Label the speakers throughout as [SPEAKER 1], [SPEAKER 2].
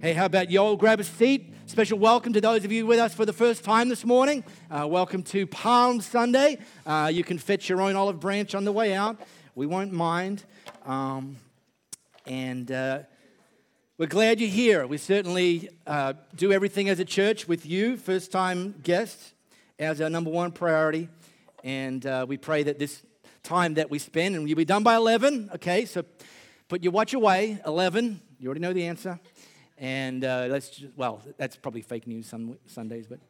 [SPEAKER 1] Hey, how about you all grab a seat? Special welcome to those of you with us for the first time this morning. Uh, welcome to Palm Sunday. Uh, you can fetch your own olive branch on the way out. We won't mind. Um, and uh, we're glad you're here. We certainly uh, do everything as a church with you, first time guests, as our number one priority. And uh, we pray that this time that we spend, and you'll be done by 11, okay? So put your watch away, 11. You already know the answer. And uh, let's just, well, that's probably fake news some Sundays, but.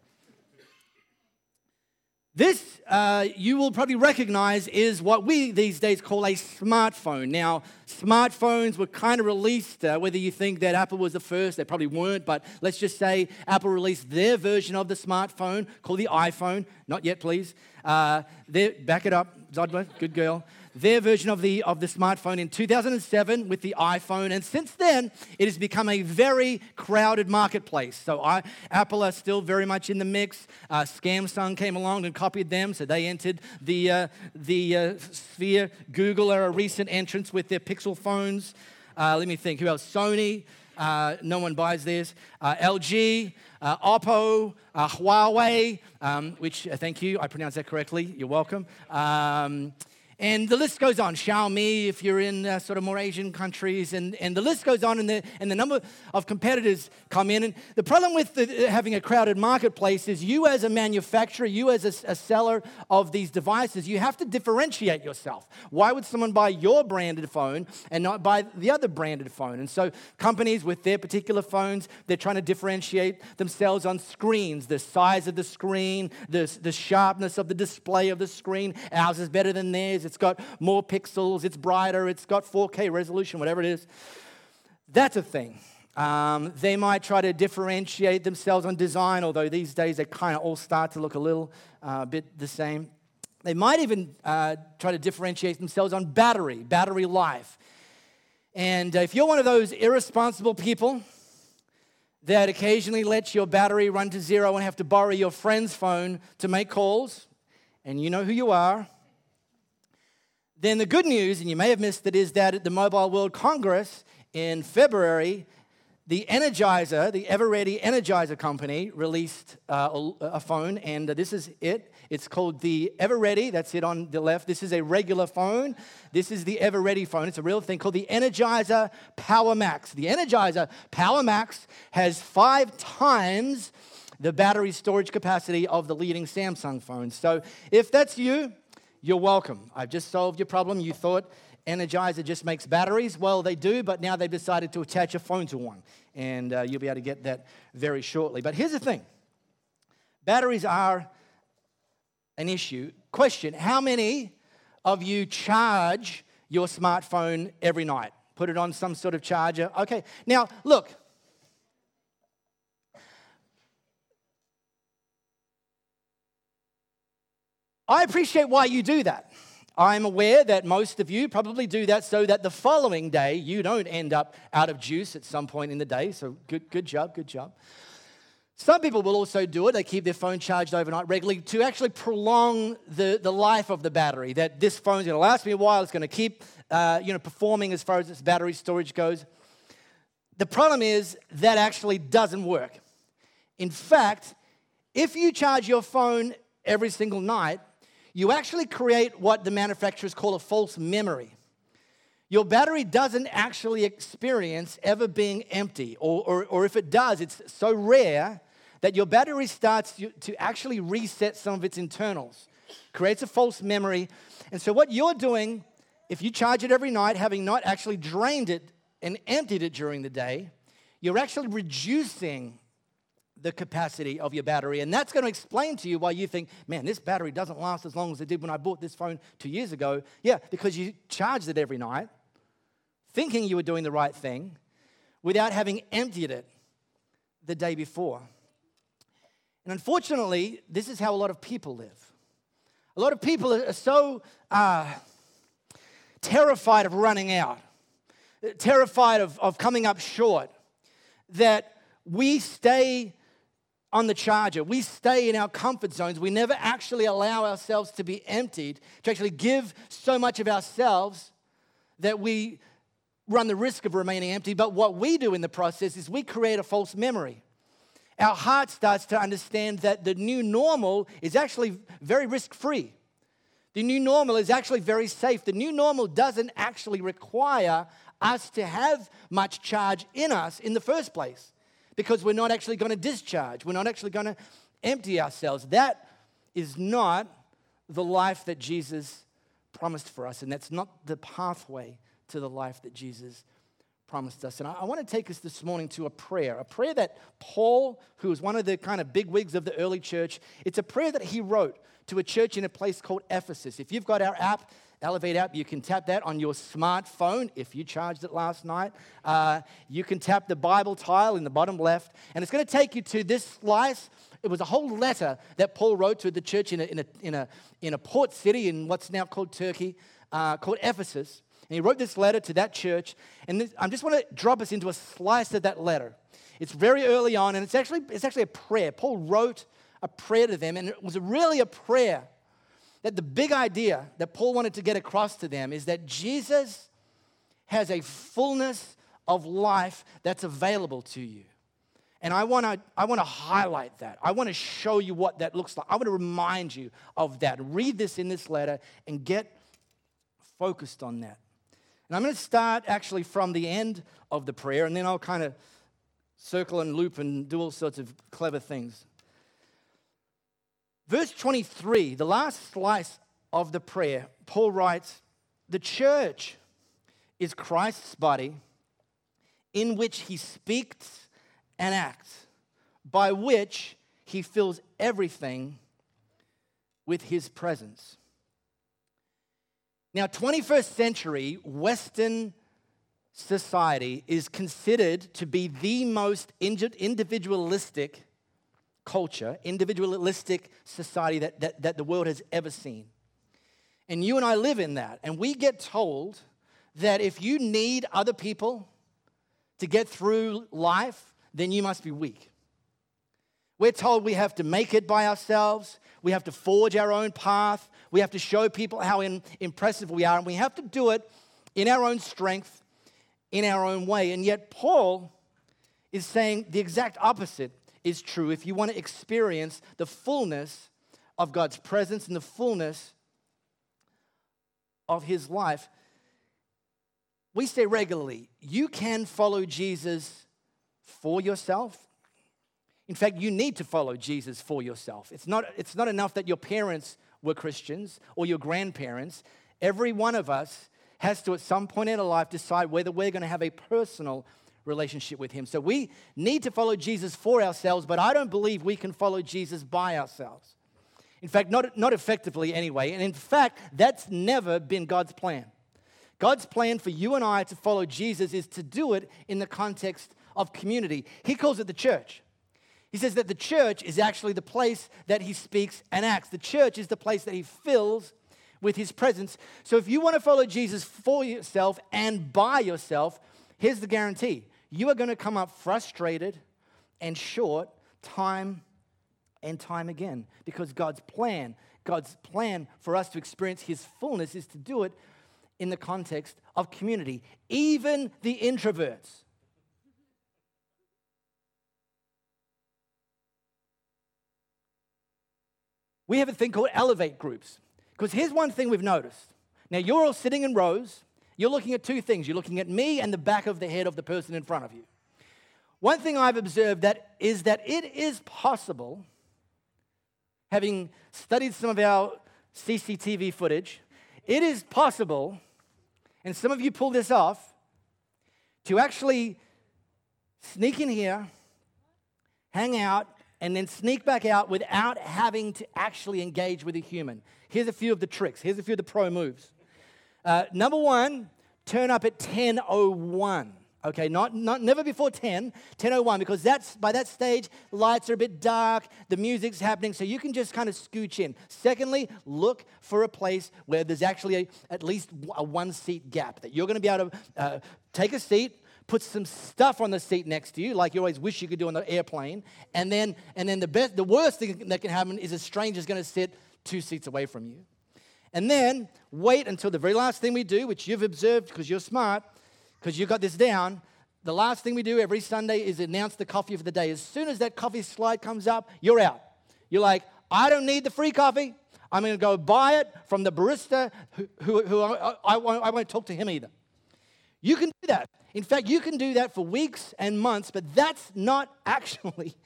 [SPEAKER 1] This, uh, you will probably recognize, is what we these days call a smartphone. Now, smartphones were kind of released, uh, whether you think that Apple was the first, they probably weren't, but let's just say Apple released their version of the smartphone called the iPhone. Not yet, please. Uh, back it up, Zodwa, good girl their version of the, of the smartphone in 2007 with the iPhone. And since then, it has become a very crowded marketplace. So I, Apple are still very much in the mix. Uh, Samsung came along and copied them, so they entered the, uh, the uh, sphere. Google are a recent entrance with their Pixel phones. Uh, let me think, who else? Sony. Uh, no one buys this. Uh, LG, uh, Oppo, uh, Huawei, um, which, uh, thank you, I pronounced that correctly. You're welcome. Um, and the list goes on. Xiaomi, if you're in uh, sort of more Asian countries, and, and the list goes on, and the, and the number of competitors come in. And the problem with the, having a crowded marketplace is you, as a manufacturer, you, as a, a seller of these devices, you have to differentiate yourself. Why would someone buy your branded phone and not buy the other branded phone? And so, companies with their particular phones, they're trying to differentiate themselves on screens the size of the screen, the, the sharpness of the display of the screen. Ours is better than theirs it's got more pixels, it's brighter, it's got 4K resolution, whatever it is. That's a thing. Um, they might try to differentiate themselves on design, although these days they kind of all start to look a little uh, bit the same. They might even uh, try to differentiate themselves on battery, battery life. And uh, if you're one of those irresponsible people that occasionally lets your battery run to zero and have to borrow your friend's phone to make calls, and you know who you are, then the good news, and you may have missed it, is that at the Mobile World Congress in February, the Energizer, the Eveready Energizer company, released uh, a phone, and this is it. It's called the Eveready. That's it on the left. This is a regular phone. This is the Eveready phone. It's a real thing called the Energizer Power Max. The Energizer Power Max has five times the battery storage capacity of the leading Samsung phones. So if that's you, you're welcome. I've just solved your problem. You thought Energizer just makes batteries. Well, they do, but now they've decided to attach a phone to one. And uh, you'll be able to get that very shortly. But here's the thing batteries are an issue. Question How many of you charge your smartphone every night? Put it on some sort of charger. Okay. Now, look, I appreciate why you do that. I'm aware that most of you probably do that so that the following day you don't end up out of juice at some point in the day. So good, good job, good job. Some people will also do it. They keep their phone charged overnight regularly to actually prolong the, the life of the battery. That this phone's going to last me a while. It's going to keep uh, you know, performing as far as its battery storage goes. The problem is that actually doesn't work. In fact, if you charge your phone every single night, you actually create what the manufacturers call a false memory. Your battery doesn't actually experience ever being empty, or, or, or if it does, it's so rare that your battery starts to actually reset some of its internals, creates a false memory. And so, what you're doing, if you charge it every night, having not actually drained it and emptied it during the day, you're actually reducing the capacity of your battery. And that's going to explain to you why you think, man, this battery doesn't last as long as it did when I bought this phone two years ago. Yeah, because you charged it every night, thinking you were doing the right thing, without having emptied it the day before. And unfortunately, this is how a lot of people live. A lot of people are so uh, terrified of running out, terrified of, of coming up short, that we stay on the charger. We stay in our comfort zones. We never actually allow ourselves to be emptied, to actually give so much of ourselves that we run the risk of remaining empty, but what we do in the process is we create a false memory. Our heart starts to understand that the new normal is actually very risk free. The new normal is actually very safe. The new normal doesn't actually require us to have much charge in us in the first place because we're not actually going to discharge. We're not actually going to empty ourselves. That is not the life that Jesus promised for us, and that's not the pathway to the life that Jesus promised us. And I, I want to take us this morning to a prayer, a prayer that Paul, who was one of the kind of big wigs of the early church, it's a prayer that he wrote to a church in a place called Ephesus. If you've got our app, Elevate app, you can tap that on your smartphone if you charged it last night. Uh, you can tap the Bible tile in the bottom left, and it's going to take you to this slice. It was a whole letter that Paul wrote to the church in a, in a, in a, in a port city in what's now called Turkey, uh, called Ephesus. And he wrote this letter to that church. And this, I just want to drop us into a slice of that letter. It's very early on, and it's actually, it's actually a prayer. Paul wrote a prayer to them, and it was really a prayer that the big idea that Paul wanted to get across to them is that Jesus has a fullness of life that's available to you. And I want to I want to highlight that. I want to show you what that looks like. I want to remind you of that. Read this in this letter and get focused on that. And I'm going to start actually from the end of the prayer and then I'll kind of circle and loop and do all sorts of clever things. Verse 23, the last slice of the prayer, Paul writes, The church is Christ's body in which he speaks and acts, by which he fills everything with his presence. Now, 21st century Western society is considered to be the most individualistic culture, individualistic society that, that, that the world has ever seen. And you and I live in that. And we get told that if you need other people to get through life, then you must be weak. We're told we have to make it by ourselves. We have to forge our own path. We have to show people how in, impressive we are. And we have to do it in our own strength, in our own way. And yet, Paul is saying the exact opposite is true if you want to experience the fullness of God's presence and the fullness of His life. We say regularly, you can follow Jesus for yourself. In fact, you need to follow Jesus for yourself. It's not, it's not enough that your parents were Christians or your grandparents. Every one of us has to, at some point in our life, decide whether we're going to have a personal relationship with Him. So we need to follow Jesus for ourselves, but I don't believe we can follow Jesus by ourselves. In fact, not, not effectively anyway. And in fact, that's never been God's plan. God's plan for you and I to follow Jesus is to do it in the context of community. He calls it the church. He says that the church is actually the place that he speaks and acts. The church is the place that he fills with his presence. So if you want to follow Jesus for yourself and by yourself, here's the guarantee you are going to come up frustrated and short time and time again because God's plan, God's plan for us to experience His fullness is to do it in the context of community, even the introverts. We have a thing called elevate groups. Because here's one thing we've noticed. Now, you're all sitting in rows, you're looking at two things. You're looking at me and the back of the head of the person in front of you. One thing I've observed that is that it is possible, having studied some of our CCTV footage, it is possible, and some of you pull this off, to actually sneak in here, hang out, and then sneak back out without having to actually engage with a human. Here's a few of the tricks. Here's a few of the pro moves. Uh, number one, turn up at 10.01. Okay, not, not never before 10, 10.01, because that's by that stage, lights are a bit dark, the music's happening, so you can just kind of scooch in. Secondly, look for a place where there's actually a, at least a one seat gap that you're going to be able to uh, take a seat, put some stuff on the seat next to you, like you always wish you could do on the airplane, and then and then the best, the worst thing that can happen is a stranger's going to sit two seats away from you. And then wait until the very last thing we do, which you've observed because you're smart, because you've got this down. The last thing we do every Sunday is announce the coffee for the day. As soon as that coffee slide comes up, you're out. You're like, I don't need the free coffee. I'm going to go buy it from the barista who, who, who I, I, won't, I won't talk to him either. You can do that. In fact, you can do that for weeks and months, but that's not actually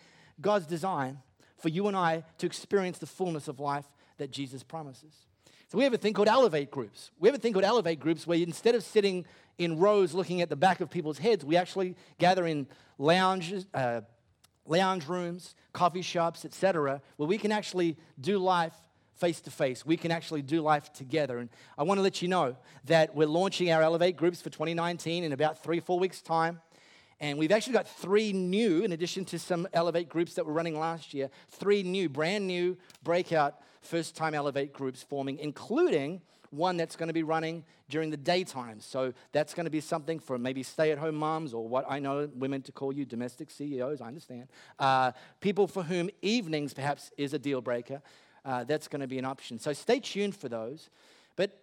[SPEAKER 1] God's design for you and I to experience the fullness of life that Jesus promises. So we have a thing called elevate groups. We have a thing called elevate groups where instead of sitting in rows looking at the back of people's heads, we actually gather in lounges, uh, lounge rooms, coffee shops, etc., where we can actually do life face to face. We can actually do life together. And I want to let you know that we're launching our Elevate groups for 2019 in about three, four weeks' time. And we've actually got three new, in addition to some Elevate groups that were running last year, three new, brand new breakout first time Elevate groups forming, including one that's going to be running during the daytime. So that's going to be something for maybe stay at home moms or what I know women to call you domestic CEOs, I understand. Uh, people for whom evenings perhaps is a deal breaker. Uh, that's going to be an option. So stay tuned for those. But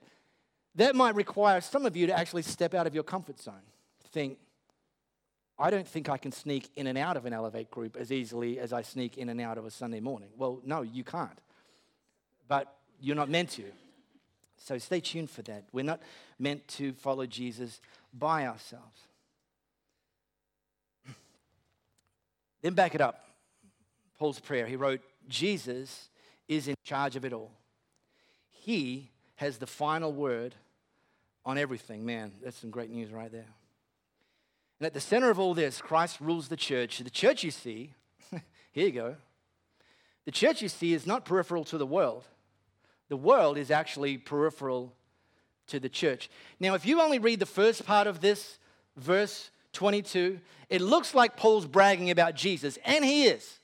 [SPEAKER 1] that might require some of you to actually step out of your comfort zone. Think, I don't think I can sneak in and out of an Elevate group as easily as I sneak in and out of a Sunday morning. Well, no, you can't. But you're not meant to. So stay tuned for that. We're not meant to follow Jesus by ourselves. Then back it up. Paul's prayer. He wrote, Jesus is in charge of it all. He has the final word on everything. Man, that's some great news right there. And at the center of all this, Christ rules the church. The church you see, here you go. The church you see is not peripheral to the world. The world is actually peripheral to the church. Now, if you only read the first part of this verse 22, it looks like Paul's bragging about Jesus, and he is.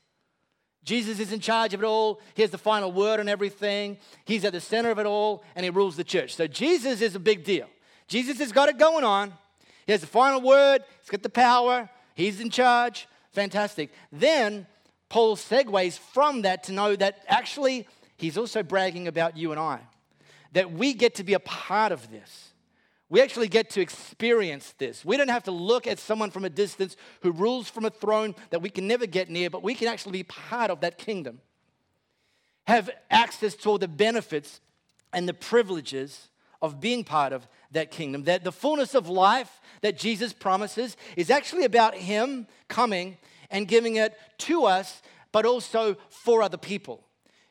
[SPEAKER 1] Jesus is in charge of it all. He has the final word on everything. He's at the center of it all, and he rules the church. So Jesus is a big deal. Jesus has got it going on. He has the final word, he's got the power, he's in charge. Fantastic. Then Paul segues from that to know that actually he's also bragging about you and I, that we get to be a part of this. We actually get to experience this. We don't have to look at someone from a distance who rules from a throne that we can never get near, but we can actually be part of that kingdom. Have access to all the benefits and the privileges of being part of that kingdom. That the fullness of life that Jesus promises is actually about Him coming and giving it to us, but also for other people.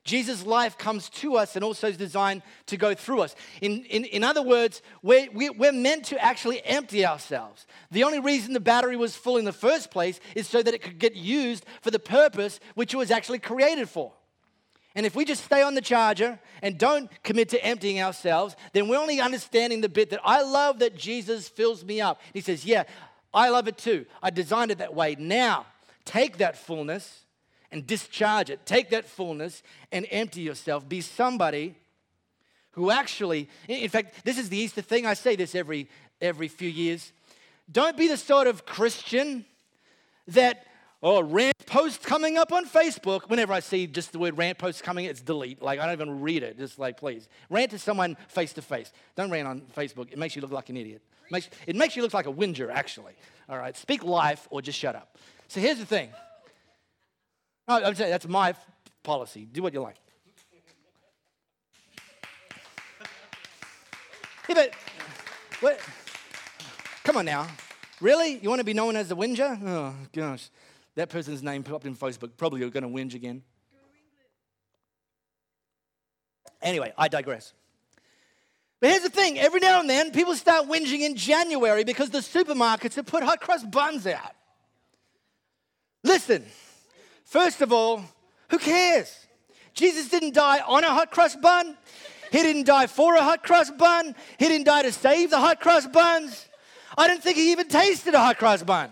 [SPEAKER 1] Jesus' life comes to us and also is designed to go through us. In, in, in other words, we're, we're meant to actually empty ourselves. The only reason the battery was full in the first place is so that it could get used for the purpose which it was actually created for. And if we just stay on the charger and don't commit to emptying ourselves, then we're only understanding the bit that I love that Jesus fills me up. He says, Yeah, I love it too. I designed it that way. Now, take that fullness and discharge it. Take that fullness and empty yourself. Be somebody who actually, in fact, this is the Easter thing. I say this every, every few years. Don't be the sort of Christian that, oh, rant post coming up on Facebook. Whenever I see just the word rant post coming, it's delete. Like, I don't even read it. Just like, please. Rant to someone face to face. Don't rant on Facebook. It makes you look like an idiot. It makes, it makes you look like a whinger, actually. All right. Speak life or just shut up. So here's the thing I'm saying that's my policy. Do what you like. yeah, but what? Come on now. Really? You want to be known as a whinger? Oh, gosh. That person's name popped in Facebook. Probably you're going to whinge again. Anyway, I digress. But here's the thing every now and then, people start whinging in January because the supermarkets have put hot cross buns out. Listen, First of all, who cares? Jesus didn't die on a hot cross bun. He didn't die for a hot cross bun. He didn't die to save the hot cross buns. I don't think he even tasted a hot cross bun.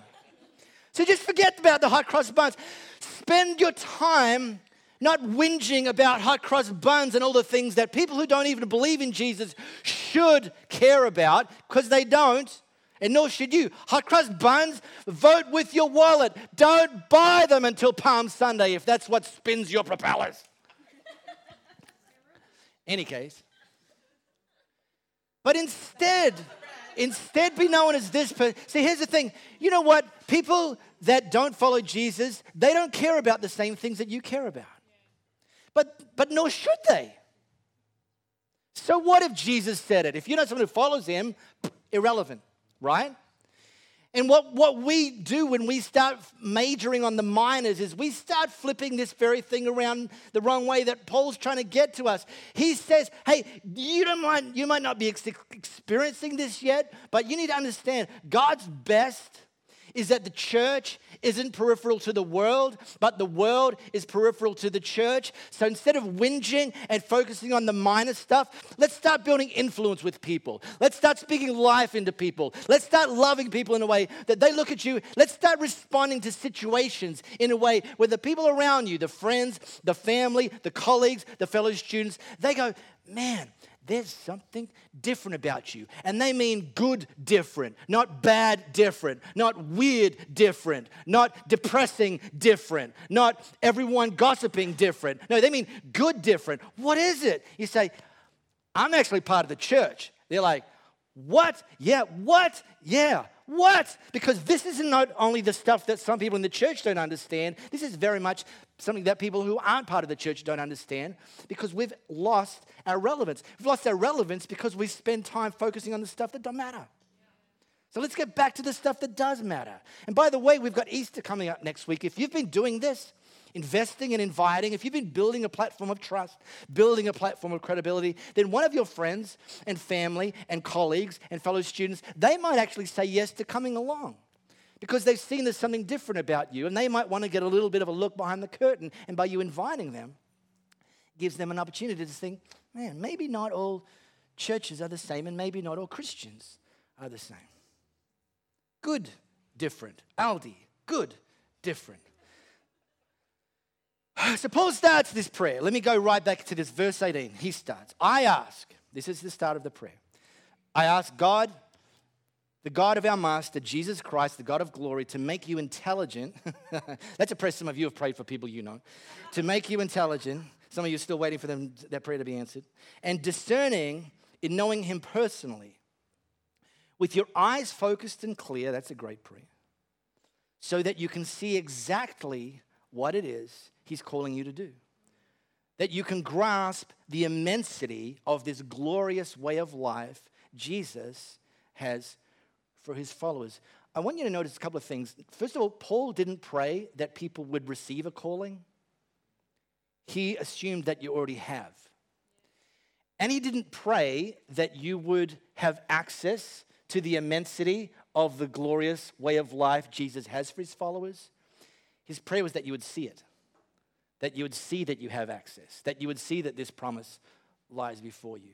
[SPEAKER 1] So just forget about the hot cross buns. Spend your time not whinging about hot cross buns and all the things that people who don't even believe in Jesus should care about because they don't and nor should you. Hot cross buns, vote with your wallet. Don't buy them until Palm Sunday if that's what spins your propellers. Any case. But instead, Instead, be known as this person. See, here's the thing. You know what? People that don't follow Jesus, they don't care about the same things that you care about. But, but nor should they. So, what if Jesus said it? If you're not someone who follows him, irrelevant, right? And what, what we do when we start majoring on the minors is we start flipping this very thing around the wrong way that Paul's trying to get to us. He says, hey, you, don't mind, you might not be ex- experiencing this yet, but you need to understand God's best is that the church isn't peripheral to the world, but the world is peripheral to the church. So instead of whinging and focusing on the minor stuff, let's start building influence with people. Let's start speaking life into people. Let's start loving people in a way that they look at you. Let's start responding to situations in a way where the people around you, the friends, the family, the colleagues, the fellow students, they go, man, there's something different about you. And they mean good different, not bad different, not weird different, not depressing different, not everyone gossiping different. No, they mean good different. What is it? You say, I'm actually part of the church. They're like, what? Yeah, what? Yeah, what? Because this is not only the stuff that some people in the church don't understand, this is very much something that people who aren't part of the church don't understand because we've lost our relevance. We've lost our relevance because we spend time focusing on the stuff that don't matter. So let's get back to the stuff that does matter. And by the way, we've got Easter coming up next week. If you've been doing this, investing and inviting, if you've been building a platform of trust, building a platform of credibility, then one of your friends and family and colleagues and fellow students, they might actually say yes to coming along because they've seen there's something different about you and they might want to get a little bit of a look behind the curtain. And by you inviting them, gives them an opportunity to think, man, maybe not all churches are the same and maybe not all Christians are the same. Good, different. Aldi, good, different. So Paul starts this prayer. Let me go right back to this verse 18. He starts, I ask, this is the start of the prayer. I ask God the God of our Master, Jesus Christ, the God of glory, to make you intelligent. That's a prayer some of you have prayed for people you know. To make you intelligent. Some of you are still waiting for them, that prayer to be answered. And discerning in knowing Him personally. With your eyes focused and clear, that's a great prayer. So that you can see exactly what it is He's calling you to do. That you can grasp the immensity of this glorious way of life Jesus has for his followers. I want you to notice a couple of things. First of all, Paul didn't pray that people would receive a calling, he assumed that you already have. And he didn't pray that you would have access to the immensity of the glorious way of life Jesus has for his followers. His prayer was that you would see it, that you would see that you have access, that you would see that this promise lies before you.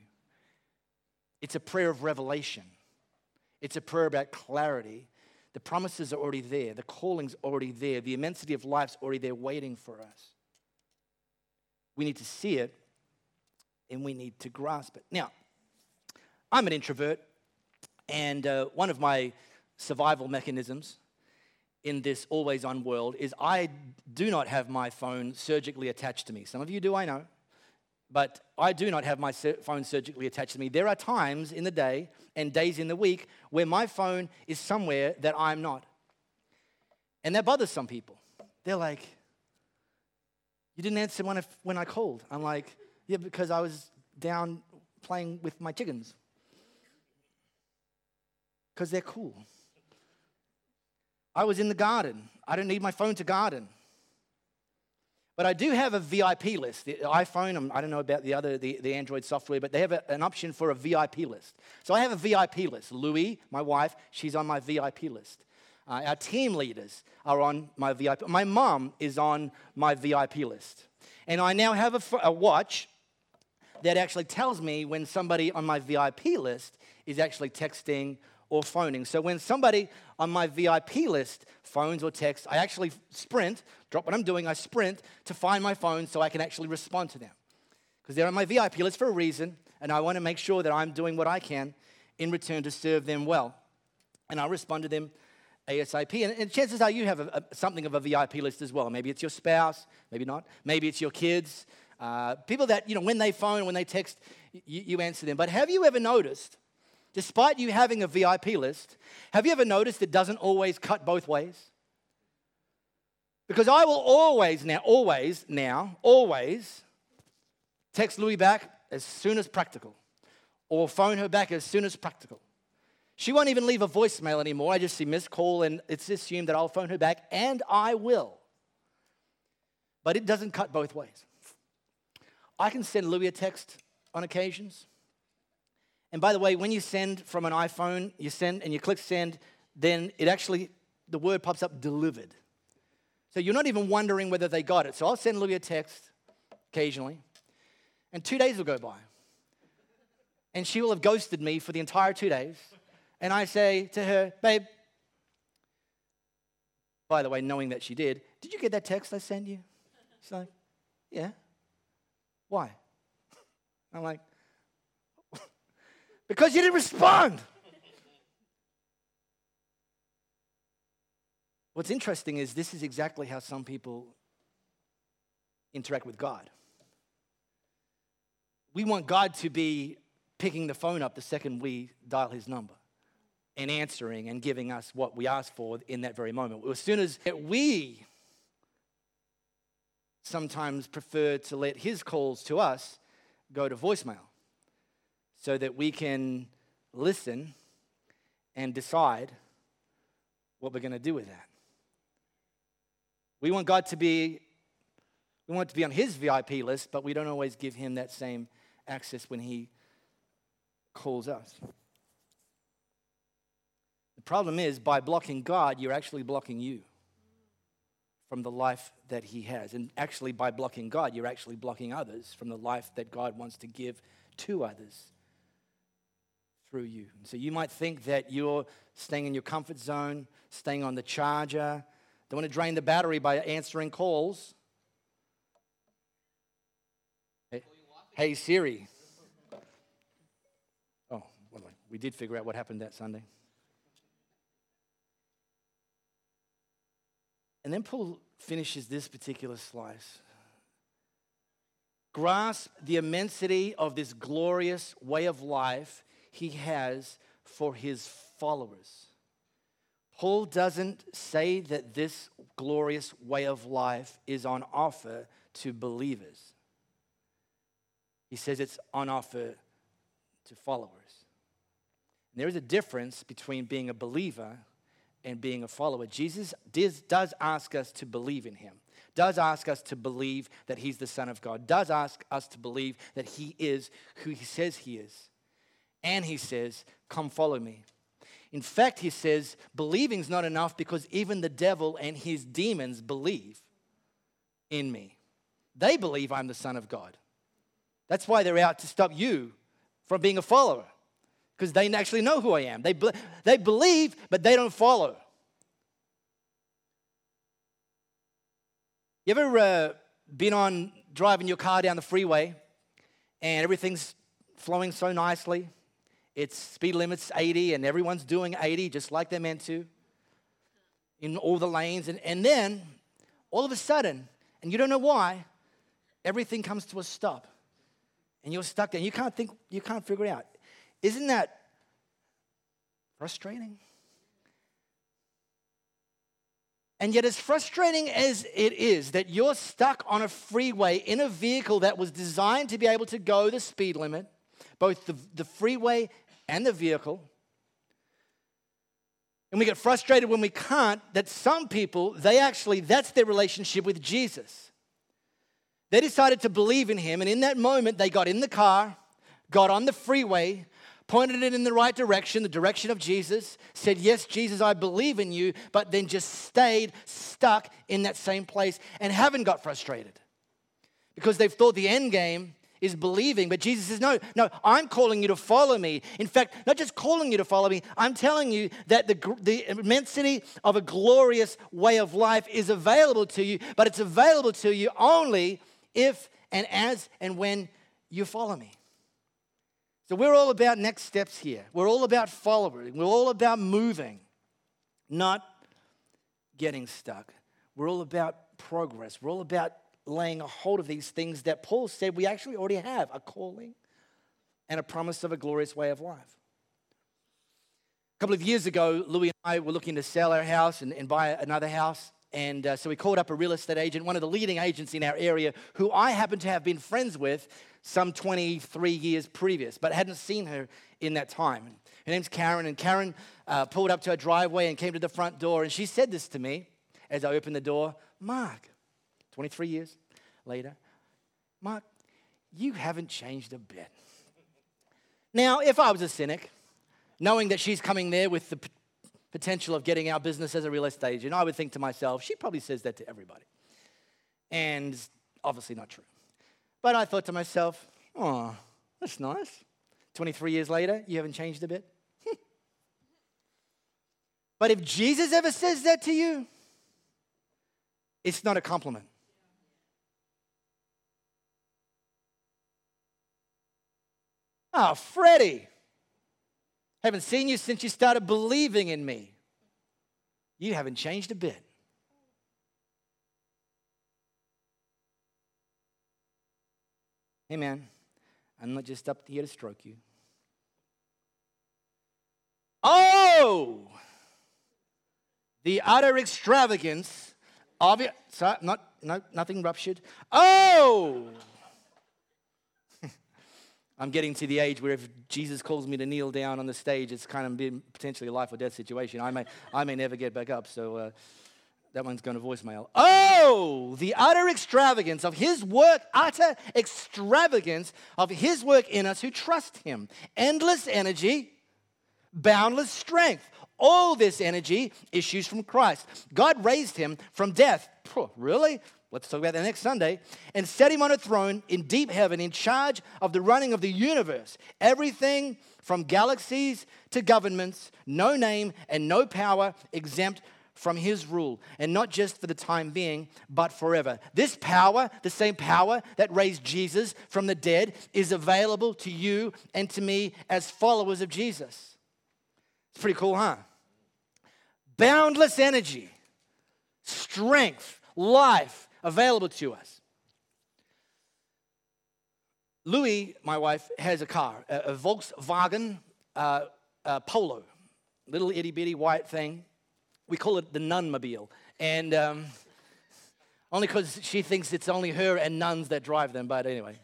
[SPEAKER 1] It's a prayer of revelation. It's a prayer about clarity. The promises are already there, the calling's already there, the immensity of life's already there waiting for us. We need to see it and we need to grasp it. Now, I'm an introvert, and uh, one of my survival mechanisms in this always on world is I do not have my phone surgically attached to me. Some of you do, I know but I do not have my phone surgically attached to me. There are times in the day and days in the week where my phone is somewhere that I'm not. And that bothers some people. They're like, You didn't answer when I, when I called. I'm like, Yeah, because I was down playing with my chickens. Because they're cool. I was in the garden. I don't need my phone to garden. But I do have a VIP list. The iPhone, I don't know about the other, the, the Android software, but they have a, an option for a VIP list. So I have a VIP list. Louie, my wife, she's on my VIP list. Uh, our team leaders are on my VIP. My mom is on my VIP list. And I now have a, a watch that actually tells me when somebody on my VIP list is actually texting or phoning. So when somebody on my VIP list phones or texts, I actually sprint, drop what I'm doing, I sprint to find my phone so I can actually respond to them. Because they're on my VIP list for a reason, and I want to make sure that I'm doing what I can in return to serve them well. And I'll respond to them ASAP. And, and chances are you have a, a, something of a VIP list as well. Maybe it's your spouse, maybe not. Maybe it's your kids. Uh, people that, you know, when they phone, when they text, you, you answer them. But have you ever noticed despite you having a VIP list, have you ever noticed it doesn't always cut both ways? Because I will always now, always now, always text Louie back as soon as practical or phone her back as soon as practical. She won't even leave a voicemail anymore. I just see missed call and it's assumed that I'll phone her back and I will. But it doesn't cut both ways. I can send Louie a text on occasions. And by the way, when you send from an iPhone, you send and you click send, then it actually, the word pops up delivered. So you're not even wondering whether they got it. So I'll send Louie a text occasionally. And two days will go by. And she will have ghosted me for the entire two days and I say to her, Babe, by the way, knowing that she did, did you get that text I sent you? She's like, Yeah. Why? I'm like, Because you didn't respond. What's interesting is this is exactly how some people interact with God. We want God to be picking the phone up the second we dial his number and answering and giving us what we ask for in that very moment. As soon as we sometimes prefer to let his calls to us go to voicemail so that we can listen and decide what we're going to do with that. We want God to be we want to be on his VIP list, but we don't always give him that same access when he calls us. The problem is, by blocking God, you're actually blocking you from the life that He has. And actually, by blocking God, you're actually blocking others from the life that God wants to give to others through you. And so you might think that you're staying in your comfort zone, staying on the charger, don't want to drain the battery by answering calls. Hey, hey Siri. Oh, well, we did figure out what happened that Sunday. And then Paul finishes this particular slice. Grasp the immensity of this glorious way of life he has for his followers. Paul doesn't say that this glorious way of life is on offer to believers. He says it's on offer to followers. And there is a difference between being a believer and being a follower. Jesus does ask us to believe in him, does ask us to believe that he's the Son of God, does ask us to believe that he is who he says he is. And he says, Come follow me. In fact, he says, believing's not enough because even the devil and his demons believe in me. They believe I'm the Son of God. That's why they're out to stop you from being a follower because they actually know who I am. They, they believe, but they don't follow. You ever uh, been on driving your car down the freeway and everything's flowing so nicely? Its speed limit's 80 and everyone's doing 80 just like they're meant to in all the lanes. And, and then all of a sudden, and you don't know why, everything comes to a stop. And you're stuck there. And You can't think, you can't figure it out. Isn't that frustrating? And yet, as frustrating as it is that you're stuck on a freeway in a vehicle that was designed to be able to go the speed limit, both the, the freeway and the vehicle, and we get frustrated when we can't, that some people, they actually, that's their relationship with Jesus. They decided to believe in him, and in that moment, they got in the car, got on the freeway, pointed it in the right direction, the direction of Jesus, said, Yes, Jesus, I believe in you, but then just stayed stuck in that same place and haven't got frustrated because they've thought the end game is believing. But Jesus says, No, no, I'm calling you to follow me. In fact, not just calling you to follow me, I'm telling you that the, the immensity of a glorious way of life is available to you, but it's available to you only if and as and when you follow me. So we're all about next steps here. We're all about following. We're all about moving, not getting stuck. We're all about progress. We're all about laying a hold of these things that Paul said we actually already have a calling and a promise of a glorious way of life. A couple of years ago, Louis and I were looking to sell our house and, and buy another house. And uh, so we called up a real estate agent, one of the leading agents in our area, who I happen to have been friends with some 23 years previous, but hadn't seen her in that time. Her name's Karen, and Karen uh, pulled up to her driveway and came to the front door, and she said this to me as I opened the door Mark, 23 years later, Mark, you haven't changed a bit. Now, if I was a cynic, knowing that she's coming there with the p- potential of getting our business as a real estate agent, I would think to myself, she probably says that to everybody. And obviously not true. But I thought to myself, oh, that's nice. 23 years later, you haven't changed a bit. but if Jesus ever says that to you, it's not a compliment. Oh, Freddie, haven't seen you since you started believing in me. You haven't changed a bit. Hey, man, I'm not just up here to stroke you. Oh, the utter extravagance of it. Sorry, not, no, nothing ruptured. Oh, I'm getting to the age where if Jesus calls me to kneel down on the stage, it's kind of been potentially a life or death situation. I may, I may never get back up, so uh, that one's going to voicemail. Oh, the utter extravagance of his work, utter extravagance of his work in us who trust him. Endless energy, boundless strength. All this energy issues from Christ. God raised him from death. Really? Let's talk about that next Sunday. And set him on a throne in deep heaven in charge of the running of the universe. Everything from galaxies to governments, no name and no power exempt from his rule. And not just for the time being, but forever. This power, the same power that raised Jesus from the dead, is available to you and to me as followers of Jesus. It's pretty cool, huh? Boundless energy, strength, life available to us. Louis, my wife, has a car, a, a Volkswagen uh, uh, Polo, little itty bitty white thing. We call it the Nunmobile, and um, only because she thinks it's only her and nuns that drive them. But anyway,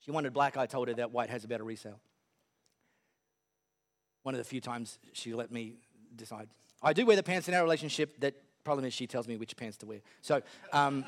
[SPEAKER 1] she wanted black. I told her that white has a better resale. One of the few times she let me decide. I do wear the pants in our relationship that Problem is, she tells me which pants to wear. So, um,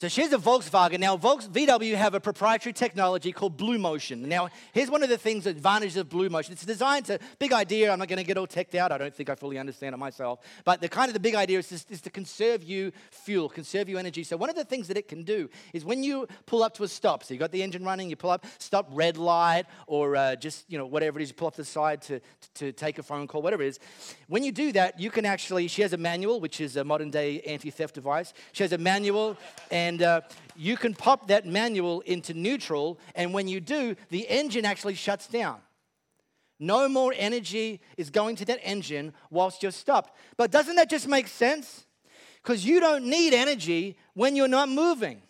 [SPEAKER 1] so she's a Volkswagen. Now, Volks, VW have a proprietary technology called Blue Motion. Now, here's one of the things, advantages of Blue Motion. It's designed to, big idea, I'm not going to get all teched out. I don't think I fully understand it myself. But the kind of the big idea is, is to conserve you fuel, conserve you energy. So one of the things that it can do is when you pull up to a stop, so you got the engine running, you pull up, stop red light, or uh, just, you know, whatever it is, you pull off the side to, to, to take a phone call, whatever it is. When you do that, you can actually, she has a manual, which is a modern day anti-theft device. She has a manual and and uh, you can pop that manual into neutral, and when you do, the engine actually shuts down. No more energy is going to that engine whilst you're stopped. But doesn't that just make sense? Because you don't need energy when you're not moving.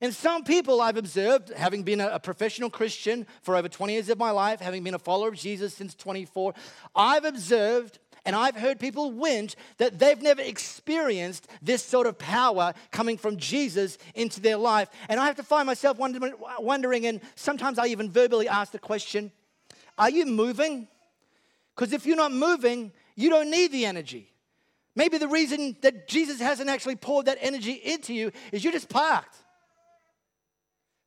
[SPEAKER 1] And some people I've observed, having been a, professional Christian for over 20 years of my life, having been a follower of Jesus since 24, I've observed and I've heard people whinge that they've never experienced this sort of power coming from Jesus into their life. And I have to find myself wondering, and sometimes I even verbally ask the question Are you moving? Because if you're not moving, you don't need the energy. Maybe the reason that Jesus hasn't actually poured that energy into you is you're just parked.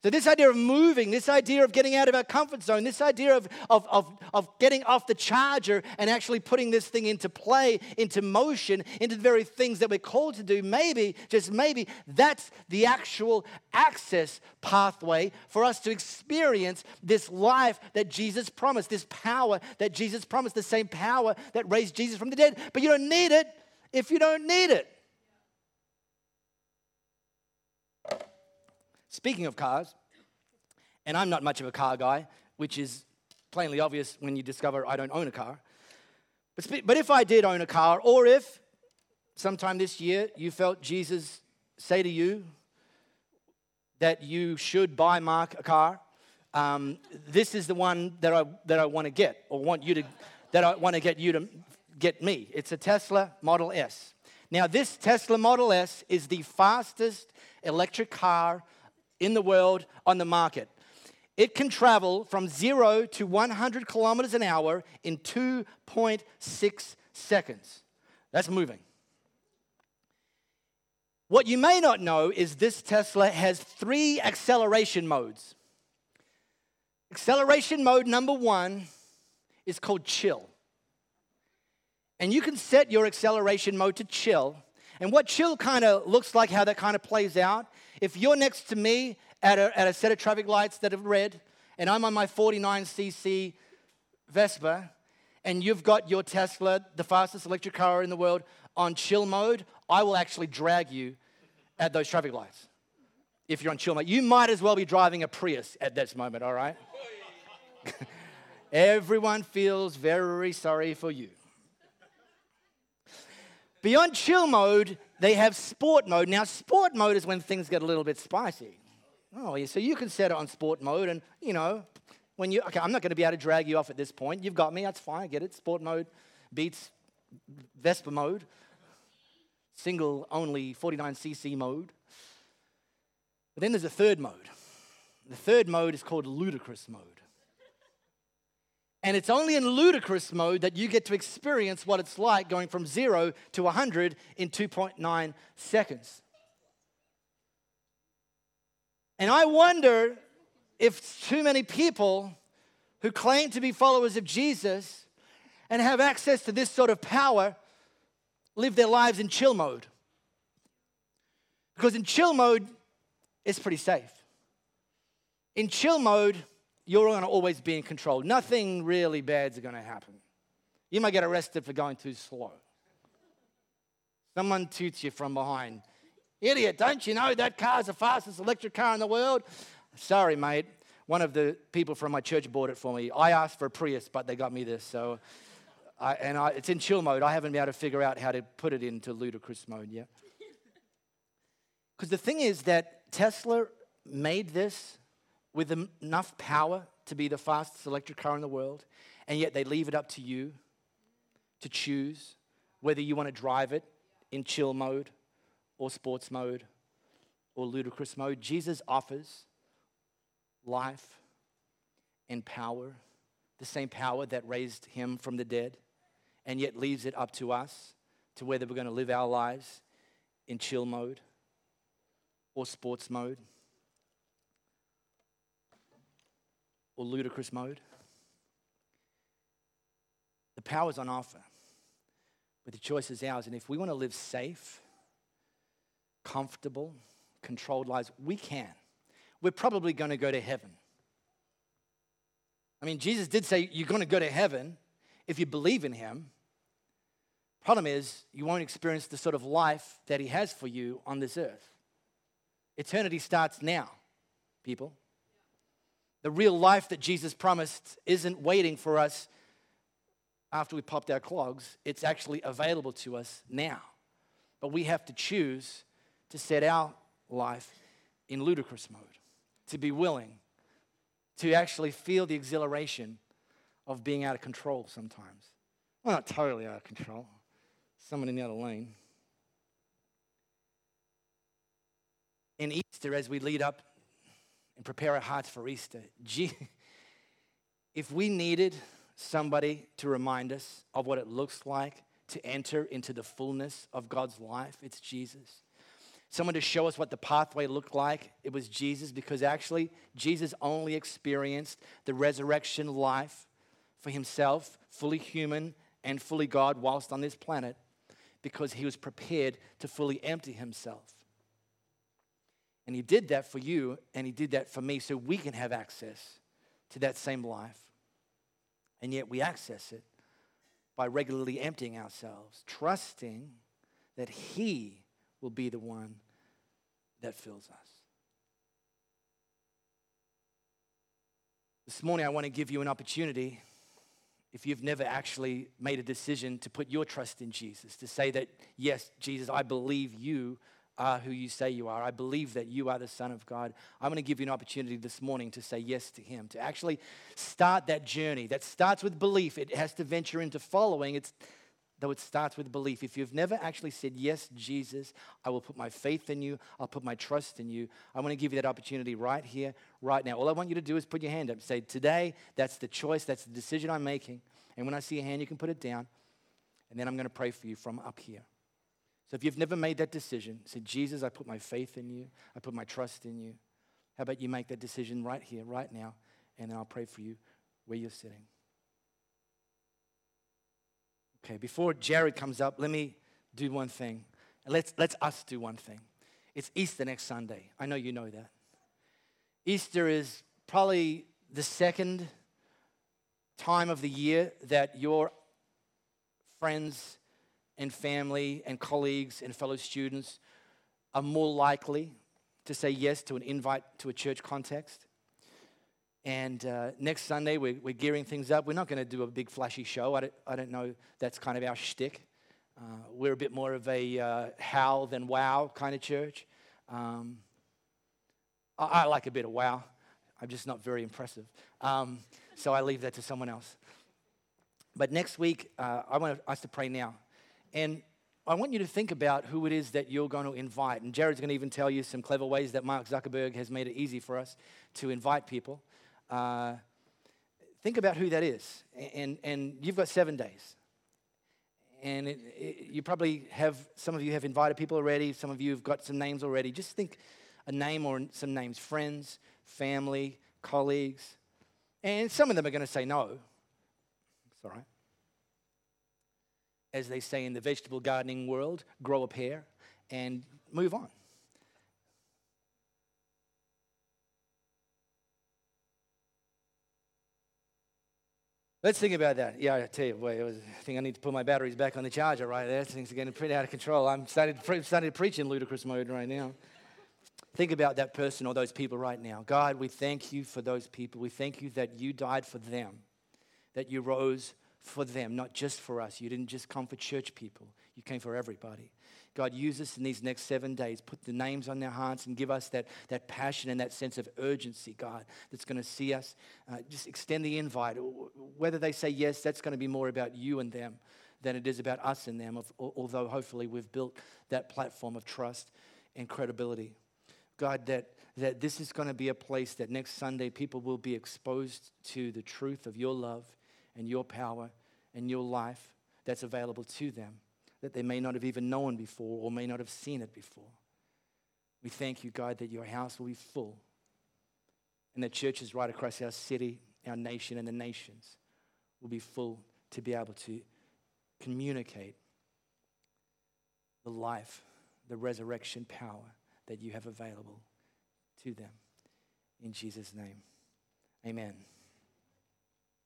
[SPEAKER 1] So, this idea of moving, this idea of getting out of our comfort zone, this idea of, of, of, of getting off the charger and actually putting this thing into play, into motion, into the very things that we're called to do, maybe, just maybe, that's the actual access pathway for us to experience this life that Jesus promised, this power that Jesus promised, the same power that raised Jesus from the dead. But you don't need it if you don't need it. Speaking of cars, and I'm not much of a car guy, which is plainly obvious when you discover I don't own a car. But, but if I did own a car, or if sometime this year you felt Jesus say to you that you should buy Mark a car, um, this is the one that I, that I want to get, or want you to, that I want to get you to get me. It's a Tesla Model S. Now, this Tesla Model S is the fastest electric car in the world on the market. It can travel from zero to 100 kilometers an hour in 2.6 seconds. That's moving. What you may not know is this Tesla has three acceleration modes. Acceleration mode number one is called chill. And you can set your acceleration mode to chill. And what chill kind of looks like, how that kind of plays out, if you're next to me at a, at a set of traffic lights that are red, and I'm on my 49cc Vespa, and you've got your Tesla, the fastest electric car in the world, on chill mode, I will actually drag you at those traffic lights. If you're on chill mode, you might as well be driving a Prius at this moment, all right? Everyone feels very sorry for you. Beyond chill mode, they have sport mode. Now, sport mode is when things get a little bit spicy. Oh, yeah, so you can set it on sport mode, and you know, when you, okay, I'm not going to be able to drag you off at this point. You've got me, that's fine, I get it. Sport mode beats Vespa mode, single only 49cc mode. But then there's a third mode. The third mode is called ludicrous mode. And it's only in ludicrous mode that you get to experience what it's like going from zero to 100 in 2.9 seconds. And I wonder if too many people who claim to be followers of Jesus and have access to this sort of power live their lives in chill mode. Because in chill mode, it's pretty safe. In chill mode, you're going to always be in control. Nothing really bad's going to happen. You might get arrested for going too slow. Someone toots you from behind. Idiot, don't you know that car's the fastest electric car in the world? Sorry, mate. One of the people from my church bought it for me. I asked for a Prius, but they got me this. So, I, and I, it's in chill mode. I haven't been able to figure out how to put it into ludicrous mode yet. Because the thing is that Tesla made this with enough power to be the fastest electric car in the world, and yet they leave it up to you to choose whether you want to drive it in chill mode or sports mode or ludicrous mode. Jesus offers life and power, the same power that raised him from the dead, and yet leaves it up to us to whether we're going to live our lives in chill mode or sports mode. Or ludicrous mode. The power's on offer, but the choice is ours. And if we want to live safe, comfortable, controlled lives, we can. We're probably going to go to heaven. I mean, Jesus did say you're going to go to heaven if you believe in Him. Problem is, you won't experience the sort of life that He has for you on this earth. Eternity starts now, people. The real life that Jesus promised isn't waiting for us after we popped our clogs, it's actually available to us now. But we have to choose to set our life in ludicrous mode, to be willing to actually feel the exhilaration of being out of control sometimes. Well, not totally out of control, someone in the other lane. In Easter, as we lead up and prepare our hearts for Easter. If we needed somebody to remind us of what it looks like to enter into the fullness of God's life, it's Jesus. Someone to show us what the pathway looked like, it was Jesus, because actually, Jesus only experienced the resurrection life for himself, fully human and fully God, whilst on this planet, because he was prepared to fully empty himself. And He did that for you, and He did that for me so we can have access to that same life. And yet we access it by regularly emptying ourselves, trusting that He will be the one that fills us. This morning, I want to give you an opportunity if you've never actually made a decision to put your trust in Jesus, to say that, yes, Jesus, I believe you are who you say you are. I believe that you are the Son of God. I'm going to give you an opportunity this morning to say yes to Him, to actually start that journey that starts with belief. It has to venture into following. It's though it starts with belief. If you've never actually said, Yes, Jesus, I will put my faith in you, I'll put my trust in you, I want to give you that opportunity right here, right now. All I want you to do is put your hand up. Say, Today, that's the choice, that's the decision I'm making. And when I see a hand, you can put it down. And then I'm going to pray for you from up here. So if you've never made that decision, say, Jesus, I put my faith in you, I put my trust in you. How about you make that decision right here, right now, and then I'll pray for you where you're sitting. Okay, before Jared comes up, let me do one thing. Let's, let's us do one thing. It's Easter next Sunday. I know you know that. Easter is probably the second time of the year that your friends and family and colleagues and fellow students are more likely to say yes to an invite to a church context. And uh, next Sunday, we're, we're, gearing things up. We're not going to do a big flashy show. I don't, I don't know that's kind of our shtick. Uh, we're a bit more of a uh, how than wow kind of church. Um, I, I, like a bit of wow. I'm just not very impressive. Um, so I leave that to someone else. But next week, uh, I want us to pray now. And I want you to think about who it is that you're going to invite. And Jared's going to even tell you some clever ways that Mark Zuckerberg has made it easy for us to invite people. Uh, think about who that is. And, and you've got seven days. And it, it, you probably have, some of you have invited people already, some of you have got some names already. Just think a name or some names friends, family, colleagues. And some of them are going to say no. It's all right. As they say in the vegetable gardening world, grow a pair and move on. Let's think about that. Yeah, I tell you, boy, was, I think I need to put my batteries back on the charger right there. Things are getting pretty out of control. I'm starting to, starting to preach in ludicrous mode right now. Think about that person or those people right now. God, we thank you for those people. We thank you that you died for them, that you rose for them, not just for us. You didn't just come for church people, you came for everybody. God, use us in these next seven days. Put the names on their hearts and give us that, that passion and that sense of urgency, God, that's going to see us. Uh, just extend the invite. Whether they say yes, that's going to be more about you and them than it is about us and them, although hopefully we've built that platform of trust and credibility. God, that, that this is going to be a place that next Sunday people will be exposed to the truth of your love and your power and your life that's available to them that they may not have even known before or may not have seen it before. We thank you, God, that your house will be full and that churches right across our city, our nation, and the nations will be full to be able to communicate the life, the resurrection power that you have available to them. In Jesus' name, amen.